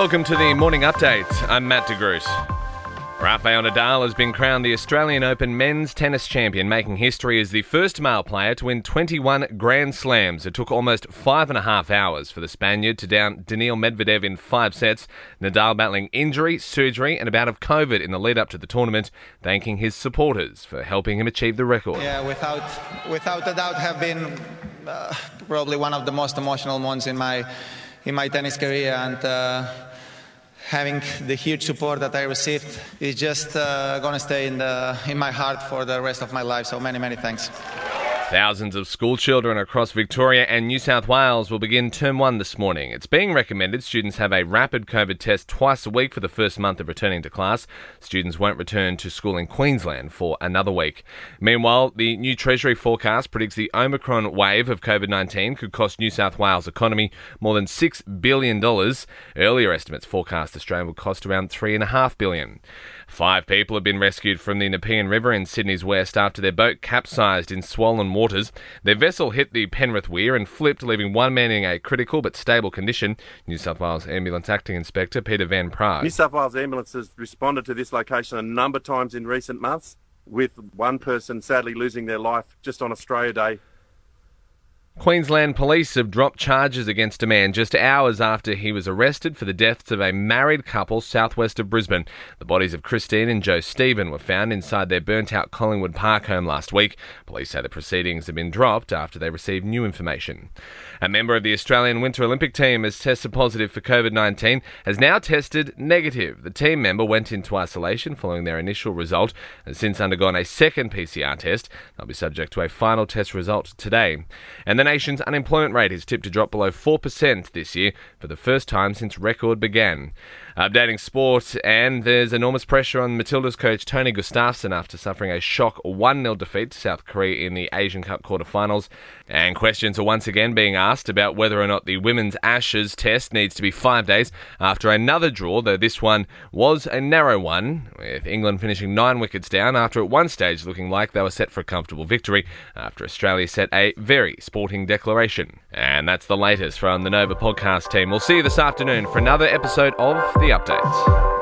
Welcome to the morning update. I'm Matt DeGroot. Rafael Nadal has been crowned the Australian Open men's tennis champion, making history as the first male player to win 21 Grand Slams. It took almost five and a half hours for the Spaniard to down Daniil Medvedev in five sets. Nadal battling injury, surgery, and a bout of COVID in the lead up to the tournament, thanking his supporters for helping him achieve the record. Yeah, without without a doubt, have been uh, probably one of the most emotional months in my in my tennis career, and. Uh, having the huge support that I received is just uh, going to stay in, the, in my heart for the rest of my life. So many, many thanks. Thousands of school children across Victoria and New South Wales will begin term one this morning. It's being recommended students have a rapid COVID test twice a week for the first month of returning to class. Students won't return to school in Queensland for another week. Meanwhile, the new Treasury forecast predicts the Omicron wave of COVID 19 could cost New South Wales economy more than $6 billion. Earlier estimates forecast Australia would cost around 3.5 billion. Five people have been rescued from the Nepean River in Sydney's west after their boat capsized in swollen waters. Their vessel hit the Penrith Weir and flipped, leaving one man in a critical but stable condition. New South Wales Ambulance Acting Inspector Peter Van Praag. New South Wales Ambulance has responded to this location a number of times in recent months, with one person sadly losing their life just on Australia Day Queensland police have dropped charges against a man just hours after he was arrested for the deaths of a married couple southwest of Brisbane. The bodies of Christine and Joe Stephen were found inside their burnt out Collingwood Park home last week. Police say the proceedings have been dropped after they received new information. A member of the Australian Winter Olympic team has tested positive for COVID 19, has now tested negative. The team member went into isolation following their initial result and since undergone a second PCR test. They'll be subject to a final test result today. And the nation's unemployment rate is tipped to drop below 4% this year for the first time since record began. Updating sport, and there's enormous pressure on Matilda's coach Tony Gustafsson after suffering a shock 1 0 defeat to South Korea in the Asian Cup quarterfinals. And questions are once again being asked about whether or not the women's Ashes test needs to be five days after another draw, though this one was a narrow one, with England finishing nine wickets down after at one stage looking like they were set for a comfortable victory after Australia set a very declaration. And that's the latest from the Nova podcast team. We'll see you this afternoon for another episode of The Update.